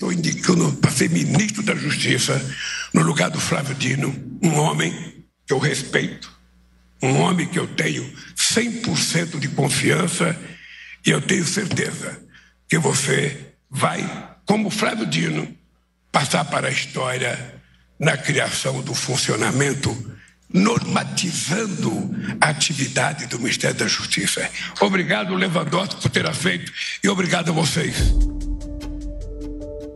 estou indicando para ser ministro da Justiça no lugar do Flávio Dino, um homem que eu respeito, um homem que eu tenho 100% de confiança e eu tenho certeza que você vai, como Flávio Dino, passar para a história na criação do funcionamento, normatizando a atividade do Ministério da Justiça. Obrigado, Lewandowski, por ter feito e obrigado a vocês.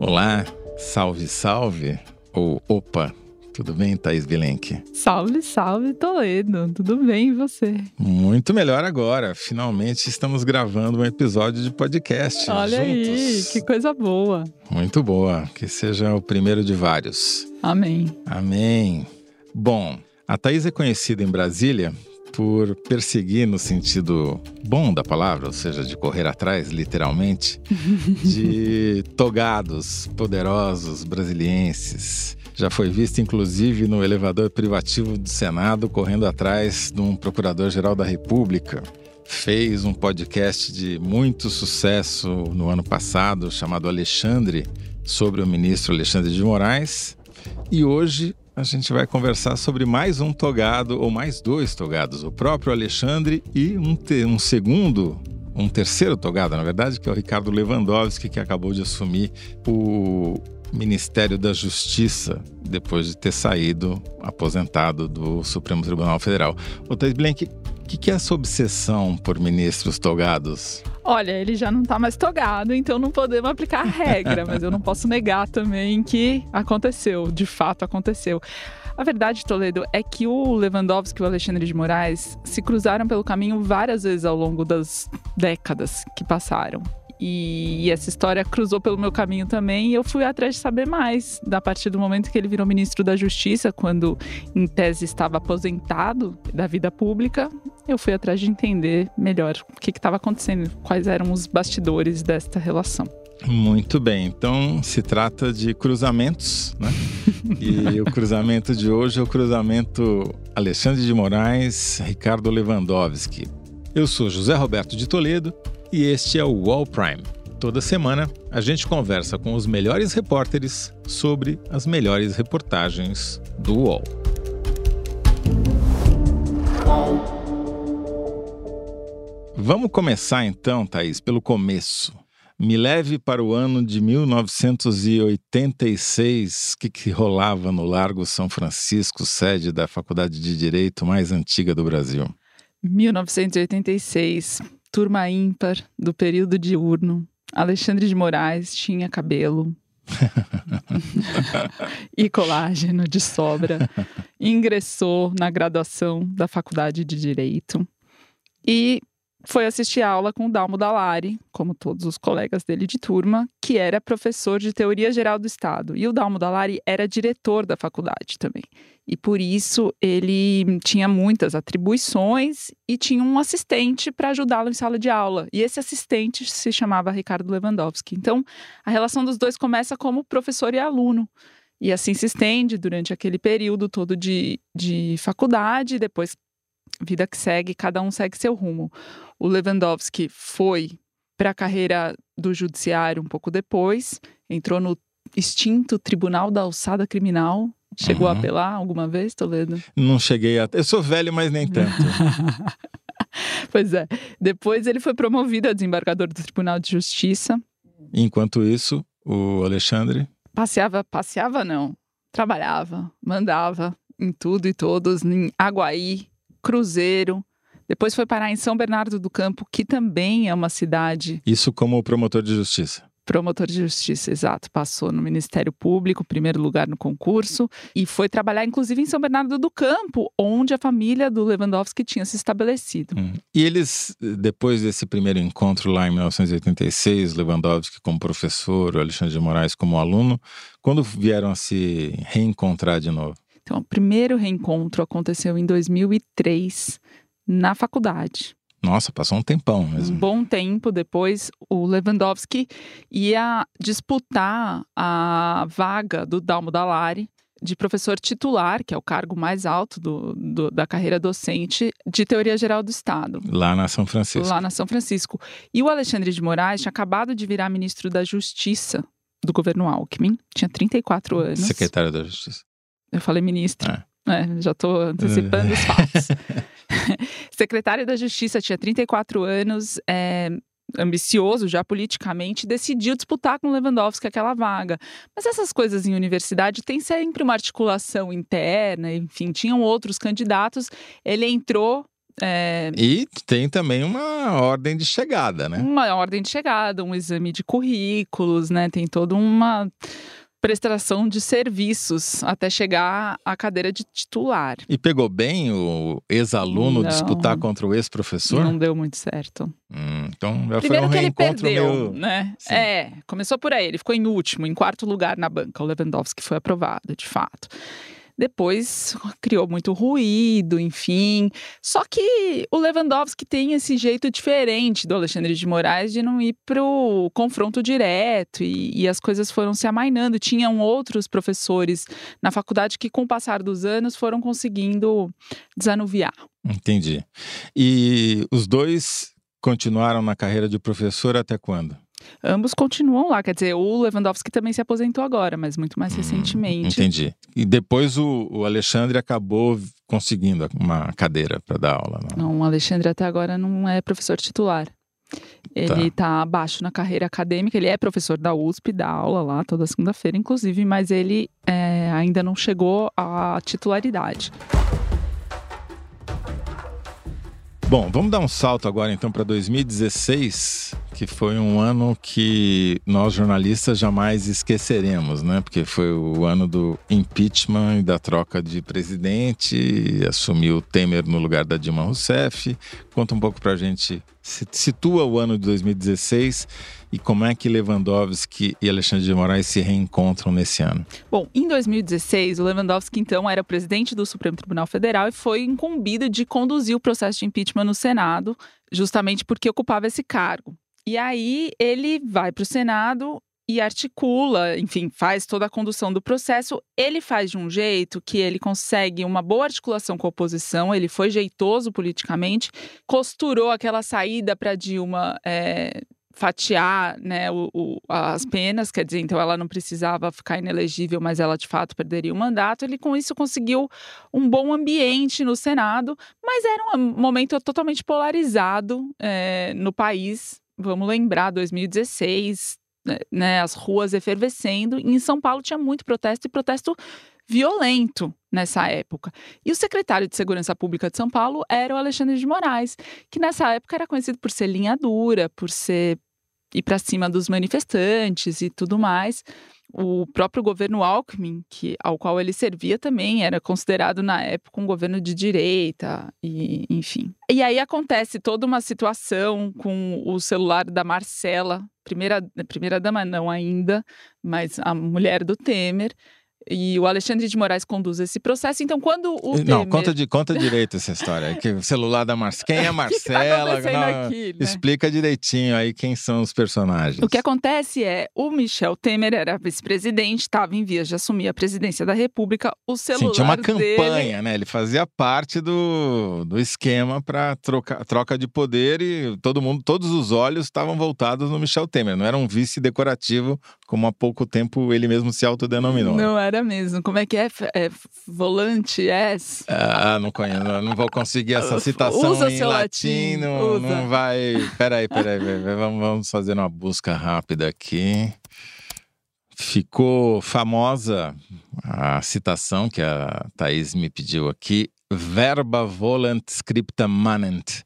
Olá, salve, salve, ou opa, tudo bem, Thaís Bilenque? Salve, salve, Toledo. Tudo bem e você? Muito melhor agora. Finalmente estamos gravando um episódio de podcast. Olha juntos. aí, que coisa boa. Muito boa. Que seja o primeiro de vários. Amém. Amém. Bom, a Thaís é conhecida em Brasília por perseguir no sentido bom da palavra, ou seja, de correr atrás, literalmente, de togados poderosos brasilienses. Já foi vista, inclusive, no elevador privativo do Senado, correndo atrás de um procurador-geral da República. Fez um podcast de muito sucesso no ano passado, chamado Alexandre, sobre o ministro Alexandre de Moraes. E hoje a gente vai conversar sobre mais um togado, ou mais dois togados, o próprio Alexandre e um, te, um segundo, um terceiro togado, na verdade, que é o Ricardo Lewandowski, que acabou de assumir o Ministério da Justiça, depois de ter saído aposentado do Supremo Tribunal Federal. O Thais Blank, o que, que é essa obsessão por ministros togados? Olha, ele já não tá mais togado, então não podemos aplicar a regra, mas eu não posso negar também que aconteceu, de fato aconteceu. A verdade, Toledo, é que o Lewandowski e o Alexandre de Moraes se cruzaram pelo caminho várias vezes ao longo das décadas que passaram. E essa história cruzou pelo meu caminho também e eu fui atrás de saber mais. A partir do momento que ele virou ministro da Justiça, quando em tese estava aposentado da vida pública, eu fui atrás de entender melhor o que estava acontecendo, quais eram os bastidores desta relação. Muito bem, então se trata de cruzamentos, né? e o cruzamento de hoje é o cruzamento Alexandre de Moraes, Ricardo Lewandowski. Eu sou José Roberto de Toledo e este é o Wall Prime. Toda semana a gente conversa com os melhores repórteres sobre as melhores reportagens do UOL. Vamos começar então, Thaís, pelo começo. Me leve para o ano de 1986, o que, que rolava no Largo São Francisco, sede da Faculdade de Direito mais antiga do Brasil. 1986, turma ímpar do período diurno. Alexandre de Moraes tinha cabelo. e colágeno de sobra. Ingressou na graduação da Faculdade de Direito e foi assistir aula com o Dalmo Dallari, como todos os colegas dele de turma, que era professor de Teoria Geral do Estado. E o Dalmo Dallari era diretor da faculdade também. E por isso ele tinha muitas atribuições e tinha um assistente para ajudá-lo em sala de aula. E esse assistente se chamava Ricardo Lewandowski. Então, a relação dos dois começa como professor e aluno. E assim se estende durante aquele período todo de, de faculdade, depois vida que segue, cada um segue seu rumo. O Lewandowski foi para a carreira do judiciário um pouco depois, entrou no extinto Tribunal da Alçada Criminal. Chegou uhum. a apelar alguma vez, Toledo? Não cheguei a. Eu sou velho, mas nem tanto. pois é. Depois ele foi promovido a desembargador do Tribunal de Justiça. Enquanto isso, o Alexandre. Passeava, passeava não. Trabalhava, mandava em tudo e todos, em Aguaí, Cruzeiro. Depois foi parar em São Bernardo do Campo, que também é uma cidade. Isso como promotor de justiça. Promotor de justiça, exato. Passou no Ministério Público, primeiro lugar no concurso, e foi trabalhar, inclusive, em São Bernardo do Campo, onde a família do Lewandowski tinha se estabelecido. Hum. E eles, depois desse primeiro encontro lá em 1986, Lewandowski como professor, o Alexandre de Moraes como aluno, quando vieram a se reencontrar de novo? Então, o primeiro reencontro aconteceu em 2003, na faculdade. Nossa, passou um tempão mesmo. Um bom tempo depois, o Lewandowski ia disputar a vaga do Dalmo Dallari de professor titular, que é o cargo mais alto do, do, da carreira docente de Teoria Geral do Estado. Lá na São Francisco. Lá na São Francisco. E o Alexandre de Moraes tinha acabado de virar ministro da Justiça do governo Alckmin, tinha 34 anos. Secretária da Justiça. Eu falei ministra. É, já estou antecipando os fatos. Secretário da Justiça tinha 34 anos, é, ambicioso já politicamente, decidiu disputar com Lewandowski aquela vaga. Mas essas coisas em universidade tem sempre uma articulação interna, enfim, tinham outros candidatos. Ele entrou é, e tem também uma ordem de chegada, né? Uma ordem de chegada, um exame de currículos, né? Tem toda uma prestação de serviços até chegar à cadeira de titular. E pegou bem o ex-aluno disputar contra o ex-professor? Não deu muito certo. Hum, então já Primeiro foi um que ele reencontro perdeu, meio... né? Sim. É, começou por aí. Ele ficou em último, em quarto lugar na banca. O Lewandowski foi aprovado, de fato. Depois criou muito ruído, enfim. Só que o Lewandowski tem esse jeito diferente do Alexandre de Moraes de não ir para o confronto direto e, e, as coisas foram se amainando. Tinham outros professores na faculdade que, com o passar dos anos, foram conseguindo desanuviar. Entendi. E os dois continuaram na carreira de professor até quando? Ambos continuam lá, quer dizer, o Lewandowski também se aposentou agora, mas muito mais hum, recentemente. Entendi. E depois o, o Alexandre acabou conseguindo uma cadeira para dar aula. Não? não, o Alexandre até agora não é professor titular. Ele está tá abaixo na carreira acadêmica, ele é professor da USP, dá aula lá toda segunda-feira, inclusive, mas ele é, ainda não chegou à titularidade. Bom, vamos dar um salto agora então para 2016, que foi um ano que nós jornalistas jamais esqueceremos, né? Porque foi o ano do impeachment e da troca de presidente, assumiu Temer no lugar da Dilma Rousseff. Conta um pouco para a gente, situa o ano de 2016 e como é que Lewandowski e Alexandre de Moraes se reencontram nesse ano? Bom, em 2016, o Lewandowski então era presidente do Supremo Tribunal Federal e foi incumbido de conduzir o processo de impeachment no Senado, justamente porque ocupava esse cargo. E aí ele vai para o Senado e articula, enfim, faz toda a condução do processo. Ele faz de um jeito que ele consegue uma boa articulação com a oposição, ele foi jeitoso politicamente, costurou aquela saída para Dilma é, fatiar né, o, o, as penas, quer dizer, então ela não precisava ficar inelegível, mas ela de fato perderia o mandato. Ele com isso conseguiu um bom ambiente no Senado, mas era um momento totalmente polarizado é, no país. Vamos lembrar, 2016, né, as ruas efervescendo. E em São Paulo tinha muito protesto e protesto violento nessa época. E o secretário de Segurança Pública de São Paulo era o Alexandre de Moraes, que nessa época era conhecido por ser linha dura, por ser ir para cima dos manifestantes e tudo mais. O próprio governo Alckmin, que, ao qual ele servia também, era considerado na época um governo de direita, e enfim. E aí acontece toda uma situação com o celular da Marcela, primeira, primeira dama não ainda, mas a mulher do Temer, e o Alexandre de Moraes conduz esse processo. Então, quando o Não, Temer... conta, de, conta direito essa história. Que o celular da Marcela. Quem é a Marcela? que que tá aqui, né? Explica direitinho aí quem são os personagens. O que acontece é, o Michel Temer era vice-presidente, estava em vias de assumir a presidência da República. O celular Sim, tinha uma dele... campanha, né? Ele fazia parte do, do esquema para troca, troca de poder e todo mundo, todos os olhos estavam voltados no Michel Temer. Não era um vice decorativo, como há pouco tempo ele mesmo se autodenominou. Não era mesmo. Como é que é? é volante, yes? Ah, não conheço. Não vou conseguir essa citação Usa em latino. Não vai. Peraí, peraí, peraí. Vamos, vamos fazer uma busca rápida aqui. Ficou famosa a citação que a Thaís me pediu aqui. Verba volant scripta manent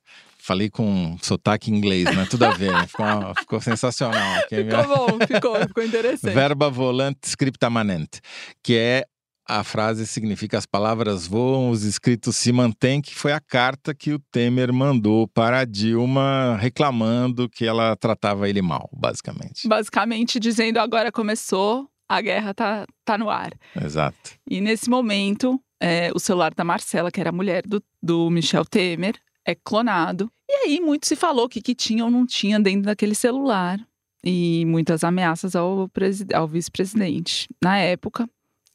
Falei com sotaque inglês, né? Tudo a ver, né? ficou, ficou, sensacional. Ficou bom, ficou, ficou interessante. Verba volant scripta manent, que é a frase significa as palavras voam, os escritos se mantêm, que foi a carta que o Temer mandou para a Dilma reclamando que ela tratava ele mal, basicamente. Basicamente dizendo agora começou, a guerra tá, tá no ar. Exato. E nesse momento, é, o celular da Marcela, que era a mulher do, do Michel Temer, é clonado. E aí muito se falou o que, que tinha ou não tinha dentro daquele celular. E muitas ameaças ao, ao vice-presidente na época.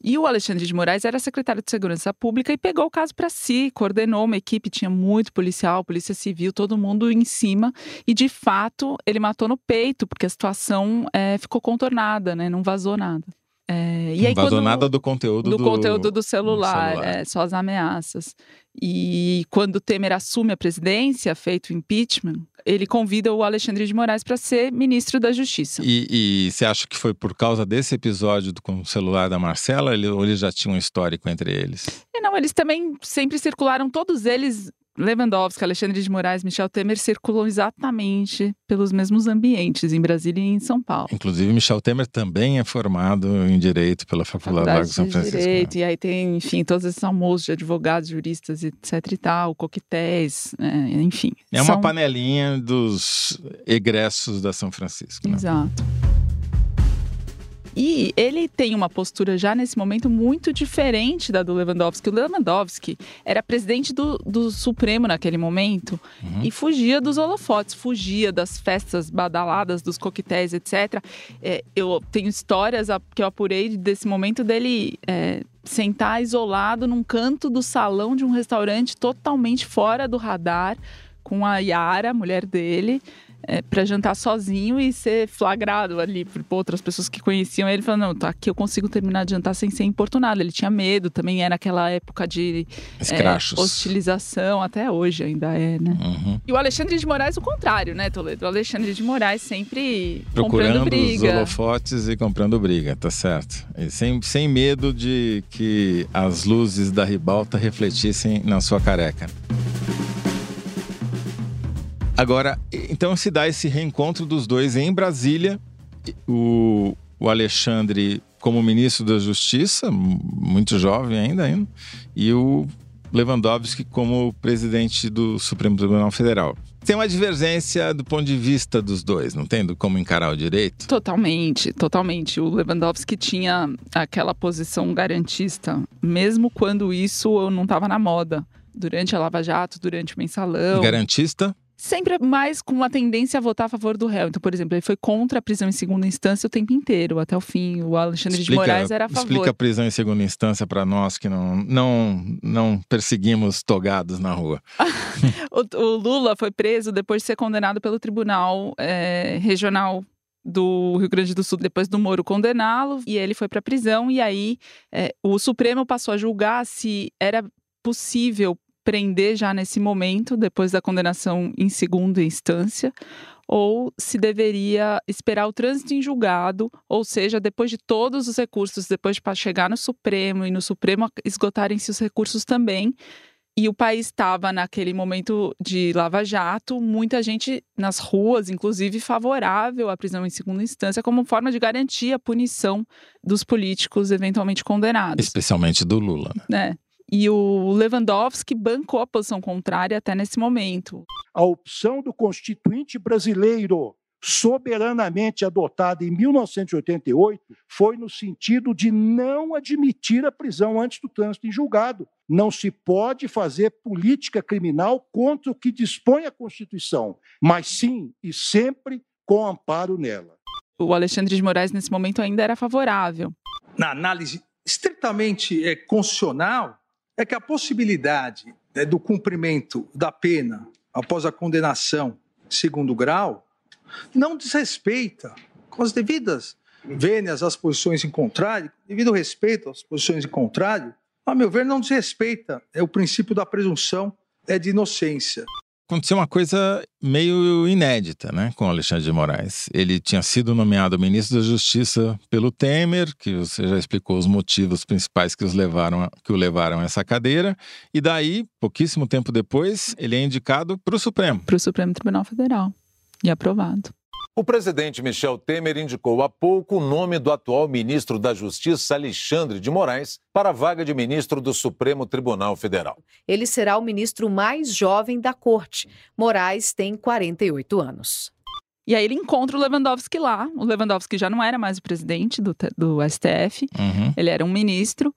E o Alexandre de Moraes era secretário de Segurança Pública e pegou o caso para si, coordenou uma equipe, tinha muito policial, polícia civil, todo mundo em cima. E de fato, ele matou no peito, porque a situação é, ficou contornada, né? Não vazou nada. É, e aí, vazou quando, nada do conteúdo do, do conteúdo do celular, do celular. É, só as ameaças. E quando o Temer assume a presidência, feito o impeachment, ele convida o Alexandre de Moraes para ser ministro da Justiça. E, e, você acha que foi por causa desse episódio do, com o celular da Marcela ele, ou eles já tinham um histórico entre eles? E não, eles também sempre circularam, todos eles Lewandowski, Alexandre de Moraes, Michel Temer circulam exatamente pelos mesmos ambientes em Brasília e em São Paulo. Inclusive, Michel Temer também é formado em Direito pela Faculdade, Faculdade de São Francisco. Direito, né? e aí tem, enfim, todos esses almoços de advogados, juristas, etc e tal, coquetéis, é, enfim. É uma são... panelinha dos egressos da São Francisco. Né? Exato. E ele tem uma postura já nesse momento muito diferente da do Lewandowski. O Lewandowski era presidente do, do Supremo naquele momento uhum. e fugia dos holofotes, fugia das festas badaladas, dos coquetéis, etc. É, eu tenho histórias que eu apurei desse momento dele. É, sentar isolado num canto do salão de um restaurante totalmente fora do radar, com a Yara, mulher dele, é, para jantar sozinho e ser flagrado ali por, outras pessoas que conheciam ele. Falando, não, tá aqui eu consigo terminar de jantar sem ser importunado. Ele tinha medo, também era aquela época de é, hostilização, até hoje ainda é, né? Uhum. E o Alexandre de Moraes, o contrário, né, Toledo? O Alexandre de Moraes sempre Procurando comprando briga. os holofotes e comprando briga, tá certo. E sem, sem medo de que as luzes da ribalta refletissem na sua careca. Agora, então se dá esse reencontro dos dois em Brasília. O, o Alexandre como ministro da Justiça, muito jovem ainda, ainda e o Lewandowski como presidente do Supremo Tribunal Federal. Tem uma divergência do ponto de vista dos dois, não tem? Do como encarar o direito? Totalmente, totalmente. O Lewandowski tinha aquela posição garantista, mesmo quando isso não estava na moda. Durante a Lava Jato, durante o mensalão. Garantista? Sempre mais com uma tendência a votar a favor do réu. Então, por exemplo, ele foi contra a prisão em segunda instância o tempo inteiro, até o fim. O Alexandre explica, de Moraes era a favor. Explica a prisão em segunda instância para nós que não, não, não perseguimos togados na rua. o, o, Lula foi preso depois de ser condenado pelo Tribunal é, Regional do Rio Grande do Sul depois do Moro condená-lo e ele foi para a prisão e aí é, o Supremo passou a julgar se era possível prender já nesse momento, depois da condenação em segunda instância, ou se deveria esperar o trânsito em julgado, ou seja, depois de todos os recursos, depois de chegar no Supremo e no Supremo esgotarem-se os recursos também. E o país estava naquele momento de Lava Jato, muita gente nas ruas, inclusive favorável à prisão em segunda instância, como forma de garantir a punição dos políticos eventualmente condenados. Especialmente do Lula. Né? É. E o Lewandowski bancou a posição contrária até nesse momento. A opção do constituinte brasileiro, soberanamente adotada em 1988, foi no sentido de não admitir a prisão antes do trânsito em julgado. Não se pode fazer política criminal contra o que dispõe a Constituição, mas sim e sempre com amparo nela. O Alexandre de Moraes, nesse momento, ainda era favorável. Na análise estritamente é, constitucional, é que a possibilidade né, do cumprimento da pena após a condenação segundo grau não desrespeita com as devidas vênias às posições em contrário, devido respeito às posições em contrário, a meu ver, não desrespeita é o princípio da presunção é de inocência aconteceu uma coisa meio inédita, né, com Alexandre de Moraes. Ele tinha sido nomeado ministro da Justiça pelo Temer, que você já explicou os motivos principais que, os levaram, que o levaram a essa cadeira, e daí, pouquíssimo tempo depois, ele é indicado para o Supremo. Para o Supremo Tribunal Federal. E aprovado. O presidente Michel Temer indicou há pouco o nome do atual ministro da Justiça, Alexandre de Moraes, para a vaga de ministro do Supremo Tribunal Federal. Ele será o ministro mais jovem da corte. Moraes tem 48 anos. E aí ele encontra o Lewandowski lá. O Lewandowski já não era mais o presidente do, do STF, uhum. ele era um ministro.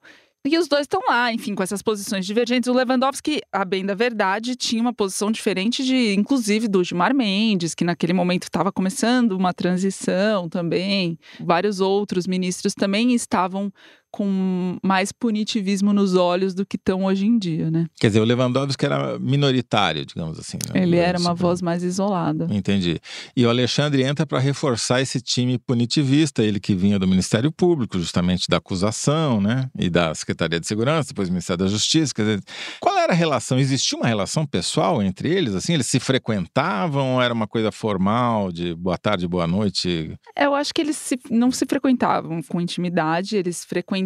E os dois estão lá, enfim, com essas posições divergentes. O Lewandowski, a bem da verdade, tinha uma posição diferente de, inclusive, do Gilmar Mendes, que naquele momento estava começando uma transição também. Vários outros ministros também estavam com mais punitivismo nos olhos do que estão hoje em dia, né? Quer dizer, o Lewandowski era minoritário, digamos assim. Né? Ele era uma voz mais isolada. Entendi. E o Alexandre entra para reforçar esse time punitivista, ele que vinha do Ministério Público, justamente da acusação, né? E da Secretaria de Segurança, depois do Ministério da Justiça. Quer dizer, qual era a relação? Existia uma relação pessoal entre eles? Assim, eles se frequentavam? Era uma coisa formal de boa tarde, boa noite? Eu acho que eles se, não se frequentavam com intimidade, eles frequentavam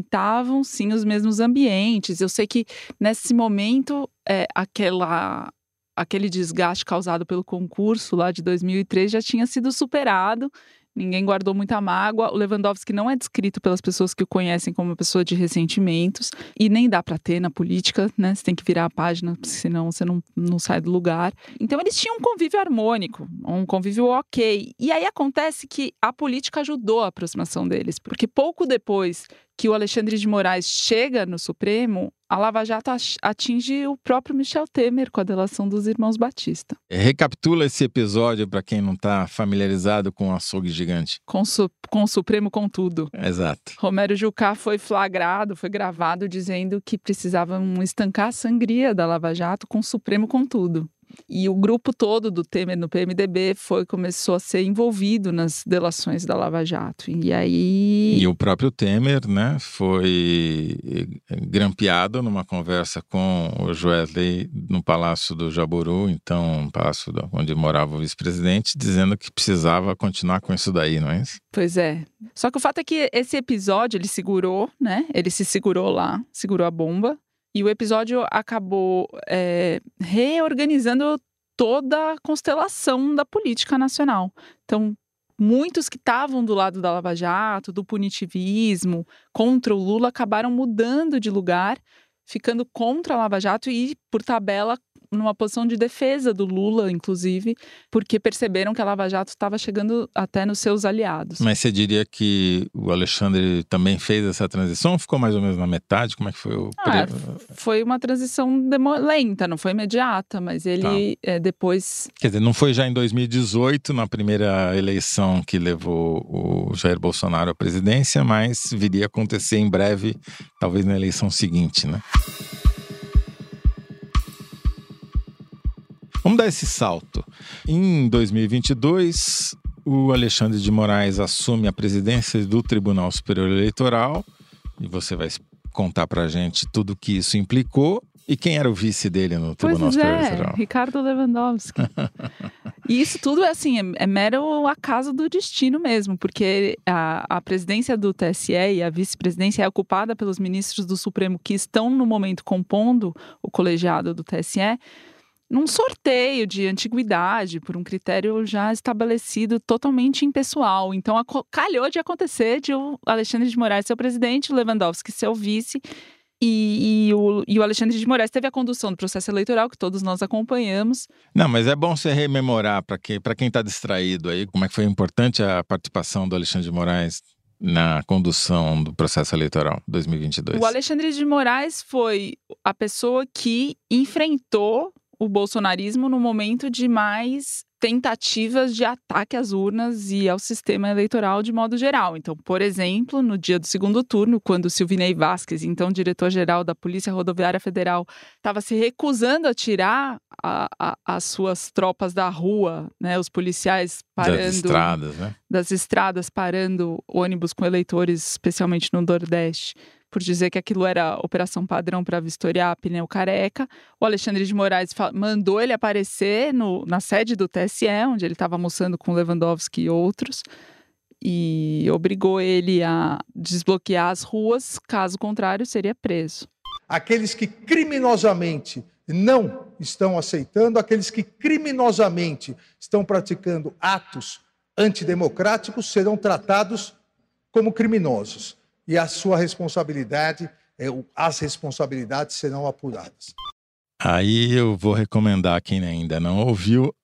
sim os mesmos ambientes. Eu sei que nesse momento, é, aquela aquele desgaste causado pelo concurso lá de 2003 já tinha sido superado ninguém guardou muita mágoa. O Lewandowski não é descrito pelas pessoas que o conhecem como uma pessoa de ressentimentos e nem dá para ter na política, né? Você tem que virar a página, senão você não, não sai do lugar. Então eles tinham um convívio harmônico, um convívio ok. E aí acontece que a política ajudou a aproximação deles, porque pouco depois que o Alexandre de Moraes chega no Supremo, a Lava Jato atinge o próprio Michel Temer com a delação dos irmãos Batista. Recapitula esse episódio para quem não está familiarizado com o açougue gigante. Com, su com o Supremo com tudo. Exato. Romero Jucá foi flagrado, foi gravado dizendo que precisavam estancar a sangria da Lava Jato com o Supremo com tudo. E o grupo todo do Temer no PMDB foi começou a ser envolvido nas delações da Lava Jato. E aí E o próprio Temer, né, foi eh, grampeado numa conversa com o Joesley no Palácio do Jaburu, então, palácio onde morava o vice-presidente, dizendo que precisava continuar com isso daí, não é isso? Pois é. Só que o fato é que esse episódio ele segurou, né? Ele se segurou lá, segurou a bomba. E o episódio acabou é, reorganizando toda a constelação da política nacional. Então, muitos que estavam do lado da Lava Jato, do punitivismo, contra o Lula, acabaram mudando de lugar, ficando contra a Lava Jato e, por tabela, numa posição de defesa do Lula, inclusive, porque perceberam que a Lava Jato estava chegando até nos seus aliados. Mas você diria que o Alexandre também fez essa transição? Ficou mais ou menos na metade? Como é que foi o. Ah, foi uma transição lenta, não foi imediata, mas ele tá. é, depois. Quer dizer, não foi já em 2018, na primeira eleição que levou o Jair Bolsonaro à presidência, mas viria a acontecer em breve, talvez na eleição seguinte, né? Vamos dar esse salto. Em 2022, o Alexandre de Moraes assume a presidência do Tribunal Superior Eleitoral e você vai contar para gente tudo o que isso implicou. E quem era o vice dele no Tribunal pois Superior é, Eleitoral? Ricardo Lewandowski. e isso tudo é assim, é, é, mero acaso do destino mesmo, porque a, a presidência do TSE e a vice-presidência é ocupada pelos ministros do Supremo que estão no momento compondo o colegiado do TSE num sorteio de antiguidade, por um critério já estabelecido totalmente impessoal. Então, calhou de acontecer de o Alexandre de Moraes ser o presidente, o Lewandowski ser o vice. E, e, o, e, o, Alexandre de Moraes teve a condução do processo eleitoral, que todos nós acompanhamos. Não, mas é bom você rememorar para que, quem está distraído aí, como é que foi importante a participação do Alexandre de Moraes na condução do processo eleitoral 2022. O Alexandre de Moraes foi a pessoa que enfrentou o bolsonarismo no momento de mais tentativas de ataque às urnas e ao sistema eleitoral de modo geral. Então, por exemplo, no dia do segundo turno, quando Silvinei Vasquez, então diretor-geral da Polícia Rodoviária Federal, estava se recusando a tirar a, a, as suas tropas da rua, né, os policiais parando das estradas, né? das estradas parando ônibus com eleitores, especialmente no Nordeste por dizer que aquilo era operação padrão para vistoriar pneu careca. O Alexandre de Moraes mandou ele aparecer no, na sede do TSE, onde ele estava almoçando com Lewandowski e outros, e obrigou ele a desbloquear as ruas, caso contrário, seria preso. Aqueles que criminosamente não estão aceitando, aqueles que criminosamente estão praticando atos antidemocráticos serão tratados como criminosos e a sua responsabilidade, é as responsabilidades serão apuradas. Aí eu vou recomendar quem ainda não ouviu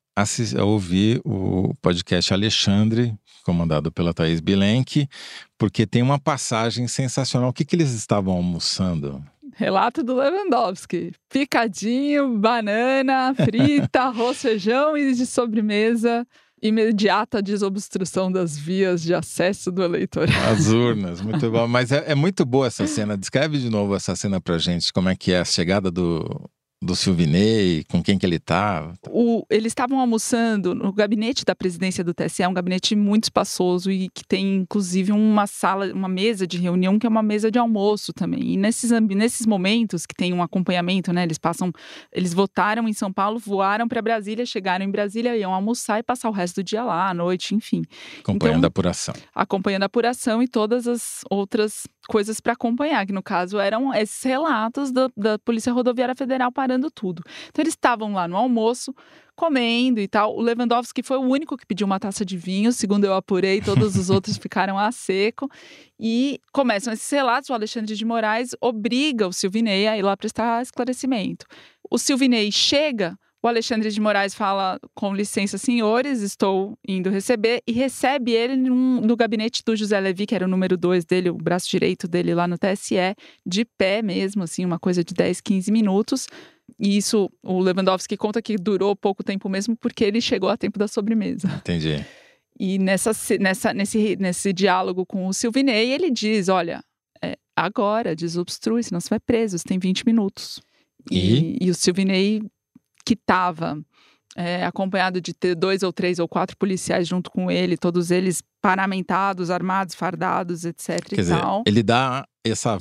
ouvir o podcast Alexandre, comandado pela Thaís Bilenque, porque tem uma passagem sensacional. O que, que eles estavam almoçando? Relato do Lewandowski. Picadinho, banana, frita, arroz, feijão e de sobremesa imediata desobstrução das vias de acesso do eleitorado. As urnas, muito bom. Mas é, é, muito boa essa cena. Descreve de novo essa cena pra gente, como é que é a chegada do, do Silvinei, com quem que ele estava? O, eles estavam almoçando no gabinete da presidência do TSE, é um gabinete muito espaçoso e que tem inclusive uma sala, uma mesa de reunião que é uma mesa de almoço também. E nesses, nesses momentos que tem um acompanhamento, né? Eles passam, eles votaram em São Paulo, voaram para Brasília, chegaram em Brasília, iam almoçar e passar o resto do dia lá, à noite, enfim. Acompanhando então, a apuração. Acompanhando a apuração e todas as outras coisas para acompanhar, que no caso eram esses relatos da, da Polícia Rodoviária Federal parando tudo. Então eles estavam lá no almoço, comendo e tal. O Lewandowski foi o único que pediu uma taça de vinho, segundo eu apurei, todos os outros ficaram a seco. E começam esses relatos, o Alexandre de Moraes obriga o Silvinei a ir lá prestar esclarecimento. O Silvinei chega o Alexandre de Moraes fala: com licença, senhores, estou indo receber, e recebe ele num, no gabinete do José Levi, que era o número dois dele, o braço direito dele lá no TSE, de pé mesmo, assim, uma coisa de 10, 15 minutos. E isso, o Lewandowski conta que durou pouco tempo mesmo, porque ele chegou a tempo da sobremesa. Entendi. E nessa, nessa, nesse, nesse diálogo com o Silvinei, ele diz: olha, é, agora, desobstrui, senão você vai preso, você tem 20 minutos. E, e, e o Silvinei que estava é, acompanhado de ter dois ou três ou quatro policiais junto com ele, todos eles paramentados, armados, fardados, etc. Quer dizer, ele dá essa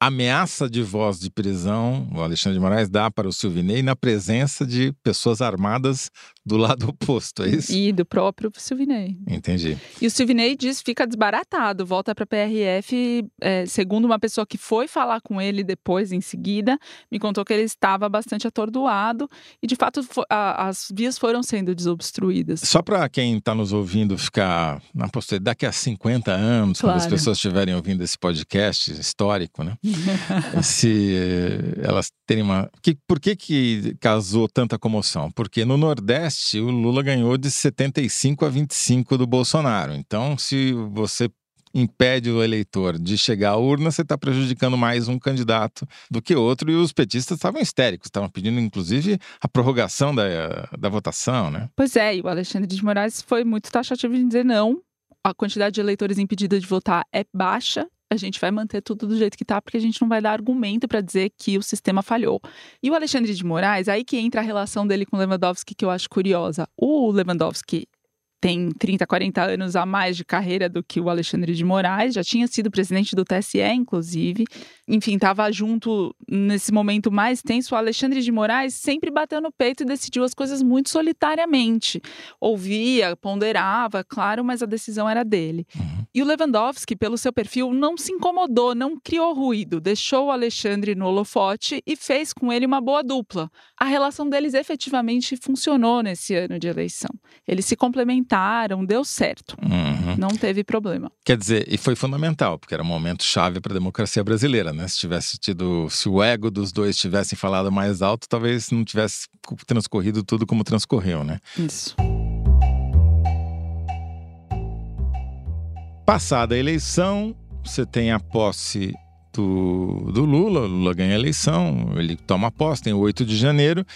ameaça de voz de prisão, o Alexandre de Moraes dá para o Silvinei na presença de pessoas armadas do lado oposto, é isso? E do próprio Silvinei. Entendi. E o Silvinei diz fica desbaratado, volta para a PRF, é, segundo uma pessoa que foi falar com ele depois, em seguida, me contou que ele estava bastante atordoado e, de fato, a, as vias foram sendo desobstruídas. Só para quem está nos ouvindo ficar na postura daqui a 50 anos, claro. quando as pessoas estiverem ouvindo esse podcast histórico, né? Se elas terem uma... Que, por que que causou tanta comoção? Porque no Nordeste o Lula ganhou de 75 a 25 do Bolsonaro. Então, se você impede o eleitor de chegar à urna, você está prejudicando mais um candidato do que outro. E os petistas estavam histéricos, estavam pedindo, inclusive, a prorrogação da, da votação, né? Pois é, e o Alexandre de Moraes foi muito taxativo em dizer não. A quantidade de eleitores impedidos de votar é baixa a gente vai manter tudo do jeito que está, porque a gente não vai dar argumento para dizer que o sistema falhou. E o Alexandre de Moraes, aí que entra a relação dele com o Lewandowski, que eu acho curiosa. O Lewandowski tem 30, 40 anos a mais de carreira do que o Alexandre de Moraes, já tinha sido presidente do TSE, inclusive. Enfim, estava junto nesse momento mais tenso. O Alexandre de Moraes sempre bateu no peito e decidiu as coisas muito solitariamente. Ouvia, ponderava, claro, mas a decisão era dele. Uhum. E o Lewandowski, pelo seu perfil, não se incomodou, não criou ruído, deixou o Alexandre no holofote e fez com ele uma boa dupla. A relação deles efetivamente funcionou nesse ano de eleição. Eles se complementaram tentaram, deu certo. Uhum. Não teve problema. Quer dizer, e foi fundamental, porque era um momento chave para a democracia brasileira, né? Se tivesse tido, se o ego dos dois tivessem falado mais alto, talvez não tivesse transcorrido tudo como transcorreu, né? Isso. Passada a eleição, você tem a posse do, do Lula, o Lula ganha a eleição, ele toma posse, tem o 8 de janeiro,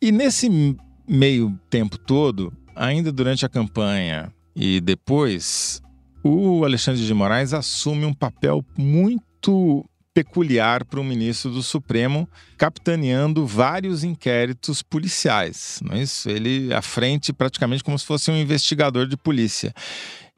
e nesse meio tempo todo, ainda durante a campanha e depois, o Alexandre de Moraes assume um papel muito peculiar para o ministro do Supremo, capitaneando vários inquéritos policiais. Não é isso? Ele à frente praticamente como se fosse um investigador de polícia.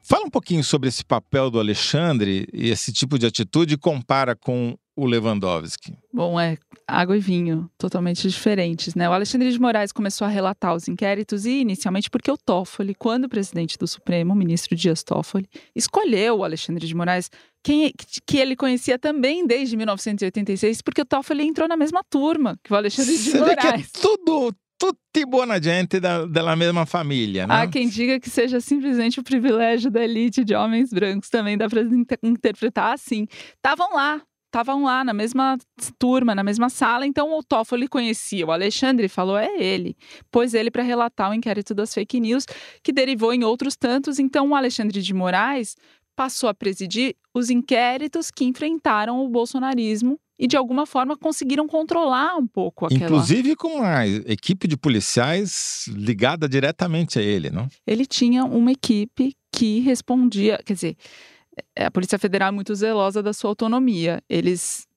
Fala um pouquinho sobre esse papel do Alexandre e esse tipo de atitude compara com o Lewandowski? Bom, é água e vinho, totalmente diferentes, né? O Alexandre de Moraes começou a relatar os inquéritos e inicialmente porque o Toffoli, quando presidente do Supremo, o ministro Dias Toffoli, escolheu o Alexandre de Moraes, quem, que ele conhecia também desde 1986, porque o Toffoli entrou na mesma turma que o Alexandre de Você Moraes. Vê que é tudo tutti buona gente da, da mesma família, né? Há quem diga que seja simplesmente o privilégio da elite de homens brancos, também dá para interpretar assim. Estavam lá, estavam lá na mesma turma, na mesma sala, então o Toffoli conhecia. O Alexandre falou: é ele. Pôs ele para relatar o inquérito das fake news, que derivou em outros tantos. Então o Alexandre de Moraes passou a presidir os inquéritos que enfrentaram o bolsonarismo e de alguma forma conseguiram controlar um pouco aquela. Inclusive com uma equipe de policiais ligada diretamente a ele, não? Ele tinha uma equipe que respondia, quer dizer, a Polícia Federal é muito zelosa da sua autonomia. Eles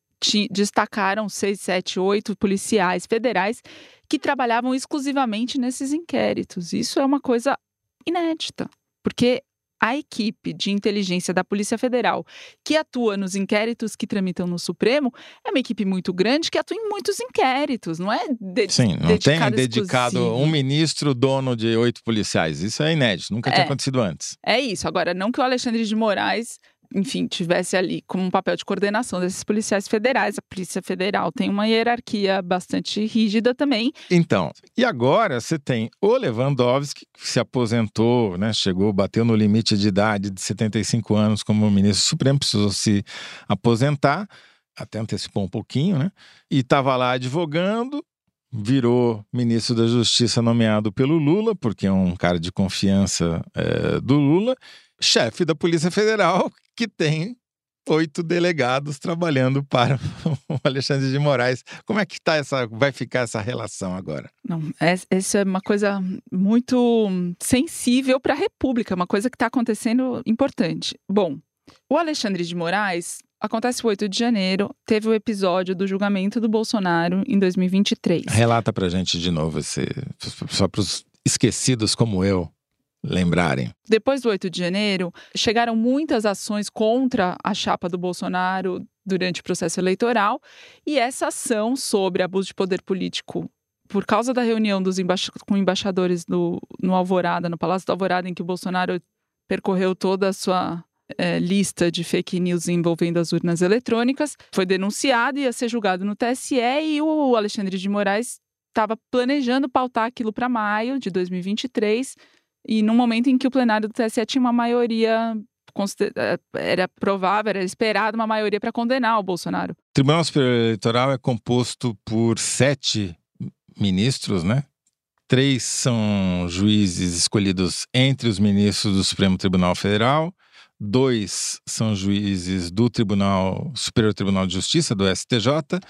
destacaram seis, sete, oito policiais federais que trabalhavam exclusivamente nesses inquéritos. Isso é uma coisa inédita, porque a equipe de inteligência da Polícia Federal que atua nos inquéritos que tramitam no Supremo é uma equipe muito grande que atua em muitos inquéritos, não é? De Sim, não tem dedicado exclusivo. um ministro dono de oito policiais. Isso é inédito, nunca é, tinha acontecido antes. É isso. Agora, não que o Alexandre de Moraes enfim, tivesse ali como um papel de coordenação desses policiais federais. A Polícia Federal tem uma hierarquia bastante rígida também. Então, e agora você tem o Lewandowski, que se aposentou, né, chegou, bateu no limite de idade de 75 anos como ministro supremo, precisou se aposentar, até antecipou um pouquinho, né? E estava lá advogando, virou ministro da Justiça nomeado pelo Lula, porque é um cara de confiança é, do Lula, chefe da Polícia Federal, que tem oito delegados trabalhando para o Alexandre de Moraes. Como é que tá essa, vai ficar essa relação agora? Não, essa é uma coisa muito sensível para a República, uma coisa que está acontecendo importante. Bom, o Alexandre de Moraes acontece o 8 de janeiro, teve o episódio do julgamento do Bolsonaro em 2023. Relata pra gente de novo esse, só para os esquecidos como eu lembrarem. Depois do 8 de janeiro, chegaram muitas ações contra a chapa do Bolsonaro durante o processo eleitoral, e essa ação sobre abuso de poder político por causa da reunião dos embaix com embaixadores no Alvorada, no Palácio do Alvorada, em que o Bolsonaro percorreu toda a sua é, lista de fake news envolvendo as urnas eletrônicas, foi denunciado e ia ser julgado no TSE e o Alexandre de Moraes estava planejando pautar aquilo para maio de 2023 e no momento em que o plenário do TSE tinha uma maioria eh, era provável, era esperado uma maioria para condenar o Bolsonaro. O Tribunal Superior Eleitoral é composto por sete ministros, né? Três são juízes escolhidos entre os ministros do Supremo Tribunal Federal, dois são juízes do Tribunal Superior Tribunal de Justiça, do STJ,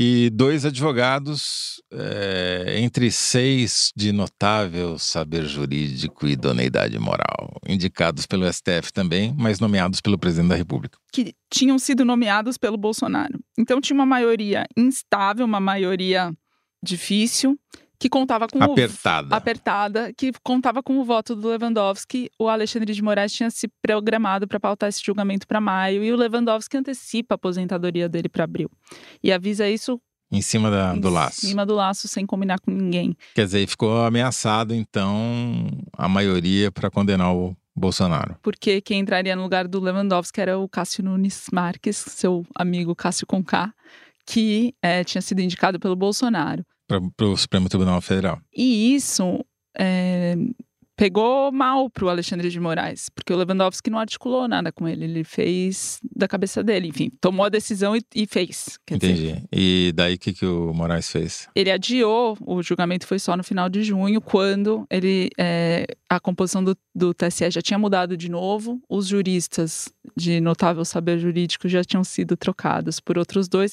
e dois advogados, é, entre seis de notável saber jurídico e idoneidade moral, indicados pelo STF também, mas nomeados pelo presidente da República. Que tinham sido nomeados pelo Bolsonaro. Então tinha uma maioria instável, uma maioria difícil, que contava com apertada. O, apertada, que contava com o voto do Lewandowski. O Alexandre de Moraes tinha se programado para pautar esse julgamento para maio e o Lewandowski antecipa a aposentadoria dele para abril. E avisa isso em cima da, do laço. Em cima do laço, sem combinar com ninguém. Quer dizer, ficou ameaçado, então, a maioria para condenar o Bolsonaro. Porque quem entraria no lugar do Lewandowski era o Cássio Nunes Marques, seu amigo Cássio Conká, que é, tinha sido indicado pelo Bolsonaro para o Supremo Tribunal Federal. E isso é, pegou mal para o Alexandre de Moraes, porque o Lewandowski não articulou nada com ele, ele fez da cabeça dele, enfim, tomou a decisão e, e fez. Entendi. Dizer, e daí o que, que o Moraes fez? Ele adiou, o julgamento foi só no final de junho, quando ele é, a composição do, do TSE já tinha mudado de novo, os juristas de notável saber jurídico já tinham sido trocados por outros dois,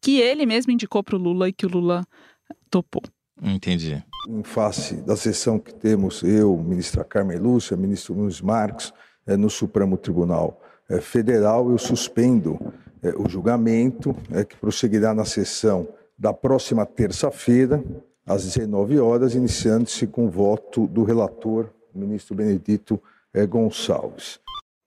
que ele mesmo indicou para o Lula e que o Lula topou. Entendi. Em face da sessão que temos, eu, ministra Carmen Lúcia, ministro Nunes Marques, é, no Supremo Tribunal é, Federal, eu suspendo é, o julgamento, que prosseguirá na sessão da próxima terça-feira, às 19 horas, iniciando-se com o voto do relator, ministro Benedito Gonçalves.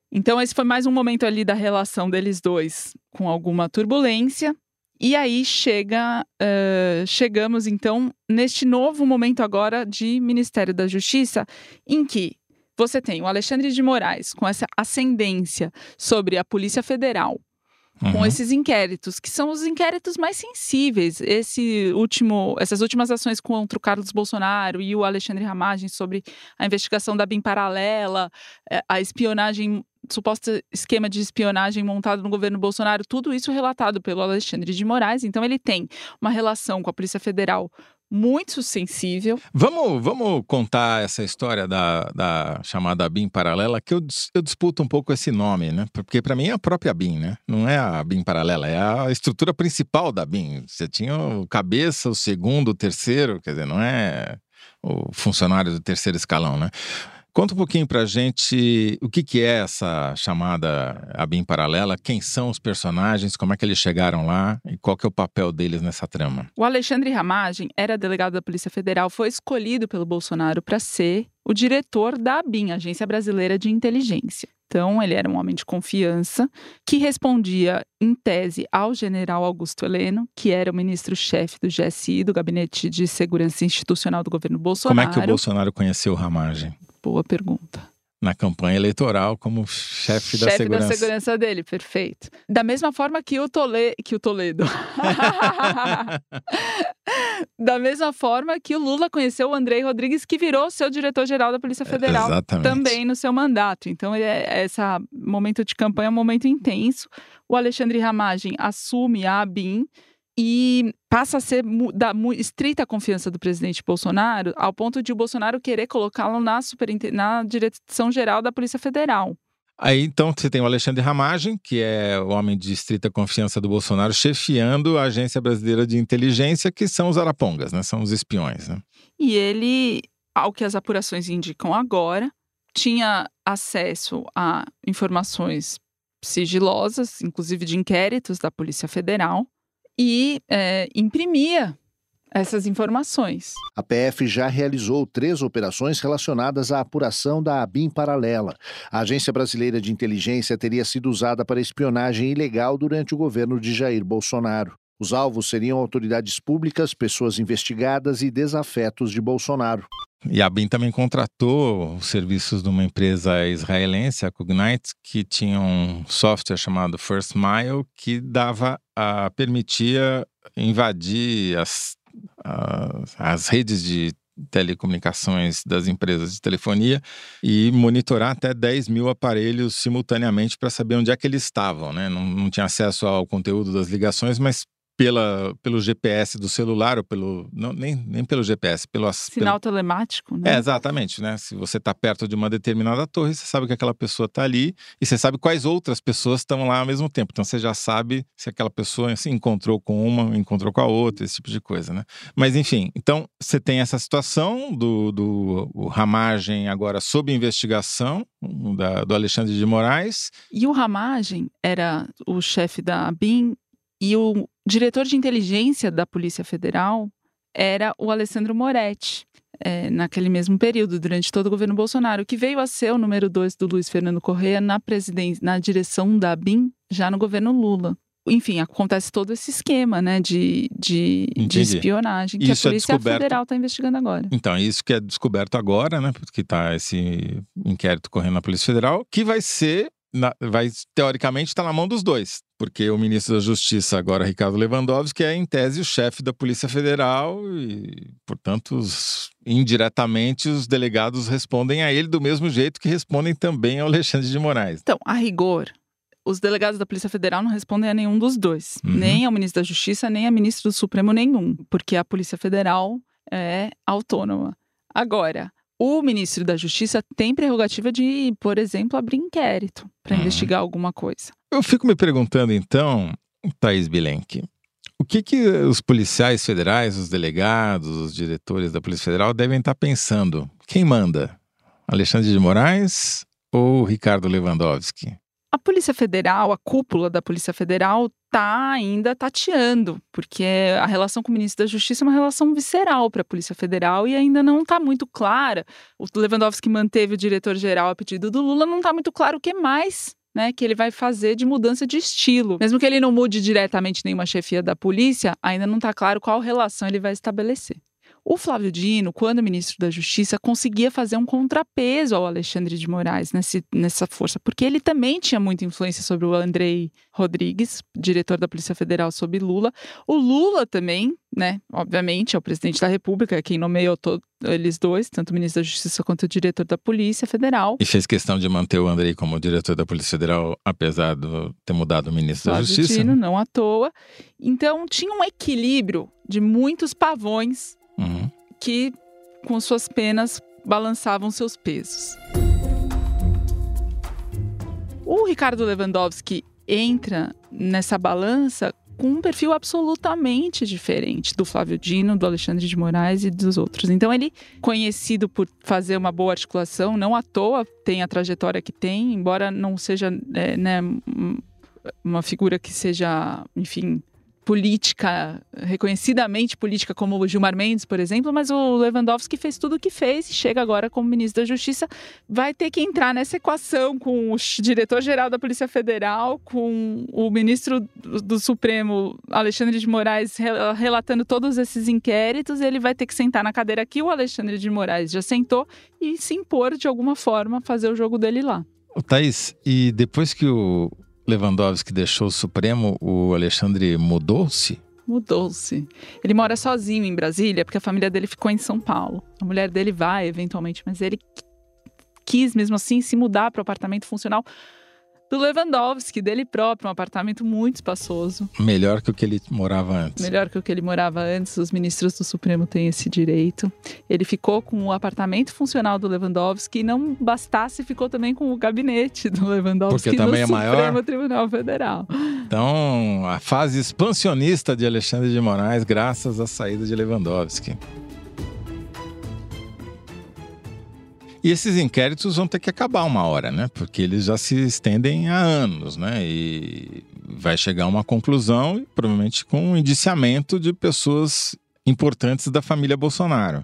Então, esse foi mais um momento ali da relação deles dois com alguma turbulência. E aí chega, uh, chegamos então neste novo momento agora de Ministério da Justiça, em que você tem o Alexandre de Moraes com essa ascendência sobre a Polícia Federal, Uhum. com esses inquéritos, que são os inquéritos mais sensíveis. Esse último, essas últimas ações contra o Carlos Bolsonaro e o Alexandre Ramagem sobre a investigação da BIM paralela, eh, a espionagem suposto esquema de espionagem montado no governo Bolsonaro, tudo isso relatado pelo Alexandre de Moraes. Então, ele tem uma relação com a Polícia Federal muito sensível. Vamos, vamos contar essa história da, da chamada BIM paralela, que eu, eu disputo um pouco esse nome, né? Porque para mim é a própria BIM, né? Não é a BIM paralela, é a estrutura principal da BIM. Você tinha o cabeça, o segundo, o terceiro, quer dizer, não é o funcionário do terceiro escalão, né? Conta um pouquinho pra gente o que, que é essa chamada ABIM paralela, quem são os personagens, como é que eles chegaram lá e qual que é o papel deles nessa trama. O Alexandre Ramagem era delegado da Polícia Federal, foi escolhido pelo Bolsonaro para ser o diretor da ABIN, Agência Brasileira de Inteligência. Então, ele era um homem de confiança que respondia, em tese, ao general Augusto Heleno, que era o ministro-chefe do GSI, do Gabinete de Segurança Institucional do governo Bolsonaro. Como é que o Bolsonaro conheceu o Ramagem? Boa pergunta. Na campanha eleitoral, como chefe da Chefe segurança. da segurança dele, perfeito. Da mesma forma que o, Tole... que o Toledo. da mesma forma que o Lula conheceu o Andrei Rodrigues, que virou seu diretor-geral da Polícia Federal Exatamente. também no seu mandato. Então, é, esse momento de campanha é um momento intenso. O Alexandre Ramagem assume a ABIN e passa a ser da estrita confiança do presidente Bolsonaro, ao ponto de o Bolsonaro querer colocá-lo na, na direção geral da Polícia Federal. Aí então você tem o Alexandre Ramagem, que é o homem de estrita confiança do Bolsonaro, chefiando a Agência Brasileira de Inteligência, que são os arapongas, né? São os espiões, né? E ele, ao que as apurações indicam agora, tinha acesso a informações sigilosas, inclusive de inquéritos da Polícia Federal, e é, imprimia essas informações. A PF já realizou três operações relacionadas à apuração da ABIN paralela. A Agência Brasileira de Inteligência teria sido usada para espionagem ilegal durante o governo de Jair Bolsonaro. Os alvos seriam autoridades públicas, pessoas investigadas e desafetos de Bolsonaro. E a BIM também contratou os serviços de uma empresa israelense, a Cognite, que tinha um software chamado First Mile, que dava a permitia invadir as, as, redes de telecomunicações das empresas de telefonia e monitorar até 10 mil aparelhos simultaneamente para saber onde é que eles estavam, né? Não, não tinha acesso ao conteúdo das ligações, mas pela, pelo GPS do celular ou pelo não, nem, nem pelo GPS, pelo Sinal telemático, né? é, exatamente, né? Se você está perto de uma determinada torre, você sabe que aquela pessoa está ali e você sabe quais outras pessoas estão lá ao mesmo tempo. Então você já sabe se aquela pessoa se encontrou com uma, encontrou com a outra, esse tipo de coisa, né? Mas enfim, então você tem essa situação do, do Ramagem agora sob investigação da- do Alexandre de Moraes. E o Ramagem era o chefe da ABIN e o diretor de inteligência da Polícia Federal era o Alessandro Moretti. é, naquele mesmo período, durante todo o governo Bolsonaro, que veio a ser o número dois do Luiz Fernando Correia na presidência, na direção da ABIN, já no governo Lula. Enfim, acontece todo esse esquema né, de, de, de espionagem que Isso a é Polícia descoberto- Federal está investigando agora. Então, isso que é descoberto agora, né? Porque está esse inquérito correndo na Polícia Federal, que vai ser, na- vai teoricamente estar na mão dos dois. Porque o ministro da Justiça, agora Ricardo Lewandowski, é em tese o chefe da Polícia Federal e, portanto, os- indiretamente os delegados respondem a ele do mesmo jeito que respondem também ao Alexandre de Moraes. Então, a rigor, os delegados da Polícia Federal não respondem a nenhum dos dois. Uhum. Nem ao ministro da Justiça, nem a ministro do Supremo nenhum. Porque a Polícia Federal é autônoma. Agora, o ministro da Justiça tem prerrogativa de, por exemplo, abrir inquérito para Uhum. investigar alguma coisa. Eu fico me perguntando, então, Thaís Bilenque, o que, que os policiais federais, os delegados, os diretores da Polícia Federal devem estar pensando? Quem manda? Alexandre de Moraes ou Ricardo Lewandowski? A Polícia Federal, a cúpula da Polícia Federal, está ainda tateando, porque a relação com o ministro da Justiça é uma relação visceral para a Polícia Federal e ainda não está muito clara. O Lewandowski manteve o diretor-geral a pedido do Lula, não está muito claro o que mais. Né, que ele vai fazer de mudança de estilo. Mesmo que ele não mude diretamente nenhuma chefia da polícia, ainda não está claro qual relação ele vai estabelecer. O Flávio Dino, quando ministro da Justiça, conseguia fazer um contrapeso ao Alexandre de Moraes nesse, nessa força, porque ele também tinha muita influência sobre o Andrei Rodrigues, diretor da Polícia Federal sob Lula. O Lula também, né, obviamente, é o presidente da República, quem nomeou to- eles dois, tanto o ministro da Justiça quanto o diretor da Polícia Federal. E fez questão de manter o Andrei como diretor da Polícia Federal, apesar de ter mudado o ministro da Flávio Justiça. Dino, não à toa. Então, tinha um equilíbrio de muitos pavões Uhum. que com suas penas balançavam seus pesos. O Ricardo Lewandowski entra nessa balança com um perfil absolutamente diferente do Flávio Dino, do Alexandre de Moraes e dos outros. Então ele, conhecido por fazer uma boa articulação, não à toa tem a trajetória que tem, embora não seja é, né, uma figura que seja, enfim, política, reconhecidamente política, como o Gilmar Mendes, por exemplo, mas o Lewandowski fez tudo o que fez e chega agora como ministro da Justiça. Vai ter que entrar nessa equação com o diretor-geral da Polícia Federal, com o ministro do Supremo, Alexandre de Moraes, relatando todos esses inquéritos. Ele vai ter que sentar na cadeira que o Alexandre de Moraes já sentou e se impor de alguma forma, fazer o jogo dele lá. Thaís, e depois que o, Lewandowski deixou o Supremo, o Alexandre mudou-se? Mudou-se. Ele mora sozinho em Brasília, porque a família dele ficou em São Paulo. A mulher dele vai, eventualmente, mas ele quis mesmo assim se mudar para o apartamento funcional do Lewandowski, dele próprio, um apartamento muito espaçoso. Melhor que o que ele morava antes. Melhor que o que ele morava antes, os ministros do Supremo têm esse direito. Ele ficou com o apartamento funcional do Lewandowski e não bastasse, ficou também com o gabinete do Lewandowski Porque também no é Supremo maior. Tribunal Federal. Então, a fase expansionista de Alexandre de Moraes, graças à saída de Lewandowski. E esses inquéritos vão ter que acabar uma hora, né? Porque eles já se estendem há anos, né? E vai chegar uma conclusão, provavelmente com um indiciamento de pessoas importantes da família Bolsonaro.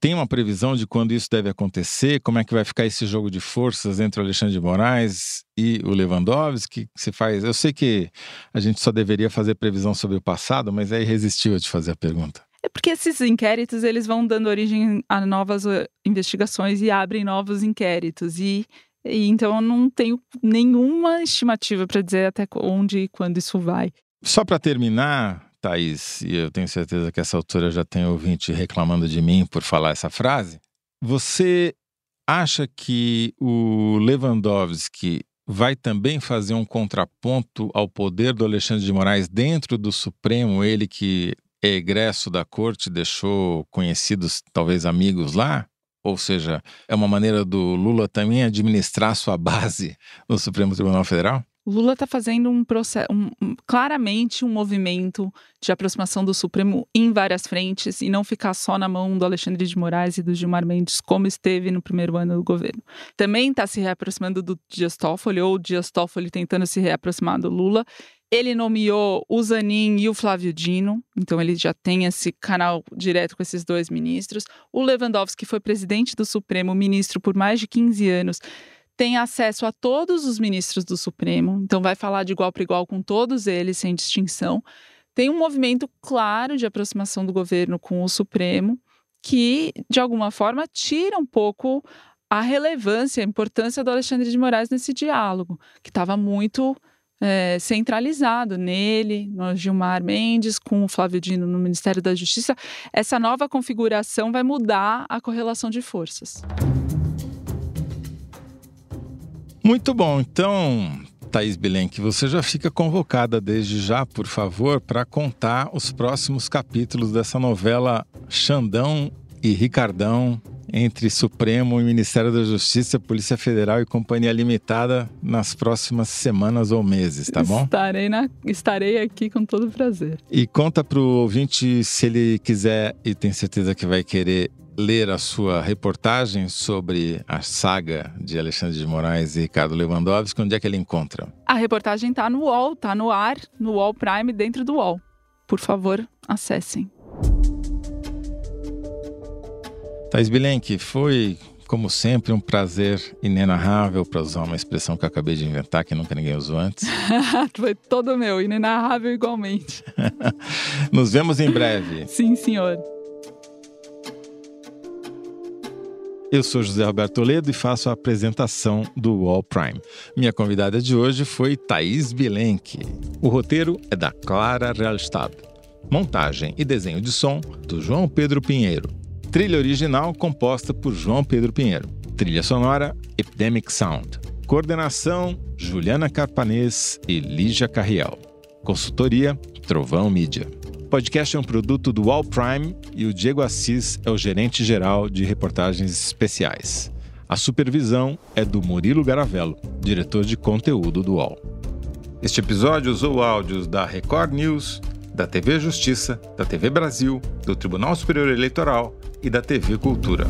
Tem uma previsão de quando isso deve acontecer? Como é que vai ficar esse jogo de forças entre o Alexandre de Moraes e o Lewandowski? Que se faz? Eu sei que a gente só deveria fazer previsão sobre o passado, mas é irresistível de fazer a pergunta. É porque esses inquéritos eles vão dando origem a novas uh, investigações e abrem novos inquéritos e, e então eu não tenho nenhuma estimativa para dizer até onde e quando isso vai. Só para terminar, Thaís, e eu tenho certeza que essa altura já tem ouvinte reclamando de mim por falar essa frase. Você acha que o Lewandowski vai também fazer um contraponto ao poder do Alexandre de Moraes dentro do Supremo, ele que egresso da corte, deixou conhecidos, talvez amigos lá? Ou seja, é uma maneira do Lula também administrar sua base no Supremo Tribunal Federal? Lula está fazendo um processo, um, claramente um movimento de aproximação do Supremo em várias frentes e não ficar só na mão do Alexandre de Moraes e do Gilmar Mendes, como esteve no primeiro ano do governo. Também está se reaproximando do Dias Toffoli, ou o Dias Toffoli tentando se reaproximar do Lula. Ele nomeou o Zanin e o Flávio Dino, então ele já tem esse canal direto com esses dois ministros. O Lewandowski foi presidente do Supremo, ministro por mais de 15 anos tem acesso a todos os ministros do Supremo, então vai falar de igual para igual com todos eles, sem distinção. Tem um movimento claro de aproximação do governo com o Supremo, que, de alguma forma, tira um pouco a relevância, a importância do Alexandre de Moraes nesse diálogo, que estava muito é, centralizado nele, no Gilmar Mendes, com o Flávio Dino no Ministério da Justiça. Essa nova configuração vai mudar a correlação de forças. Muito bom. Então, Thaís Bilenque, você já fica convocada desde já, por favor, para contar os próximos capítulos dessa novela Xandão e Ricardão entre Supremo e Ministério da Justiça, Polícia Federal e Companhia Limitada nas próximas semanas ou meses, tá bom? Estarei, na, estarei aqui com todo prazer. E conta para o ouvinte se ele quiser, e tem certeza que vai querer ler a sua reportagem sobre a saga de Alexandre de Moraes e Ricardo Lewandowski, onde é que ele encontra? A reportagem está no UOL, está no ar, no UOL Prime, dentro do UOL. Por favor, acessem. Thais Bilenque, foi, como sempre, um prazer inenarrável, para usar uma expressão que eu acabei de inventar, que nunca ninguém usou antes. foi todo meu, inenarrável igualmente. Nos vemos em breve. Sim, senhor. Eu sou José Roberto Toledo e faço a apresentação do Wall Prime. Minha convidada de hoje foi Thaís Bilenque. O roteiro é da Clara Realstab. Montagem e desenho de som do João Pedro Pinheiro. Trilha original composta por João Pedro Pinheiro. Trilha sonora Epidemic Sound. Coordenação Juliana Carpanês e Lígia Carriel. Consultoria Trovão Mídia. podcast é um produto do All Prime e o Diego Assis é o gerente geral de reportagens especiais. A supervisão é do Murilo Garavello, diretor de conteúdo do UOL. Este episódio usou áudios da Record News, da TV Justiça, da TV Brasil, do Tribunal Superior Eleitoral e da TV Cultura.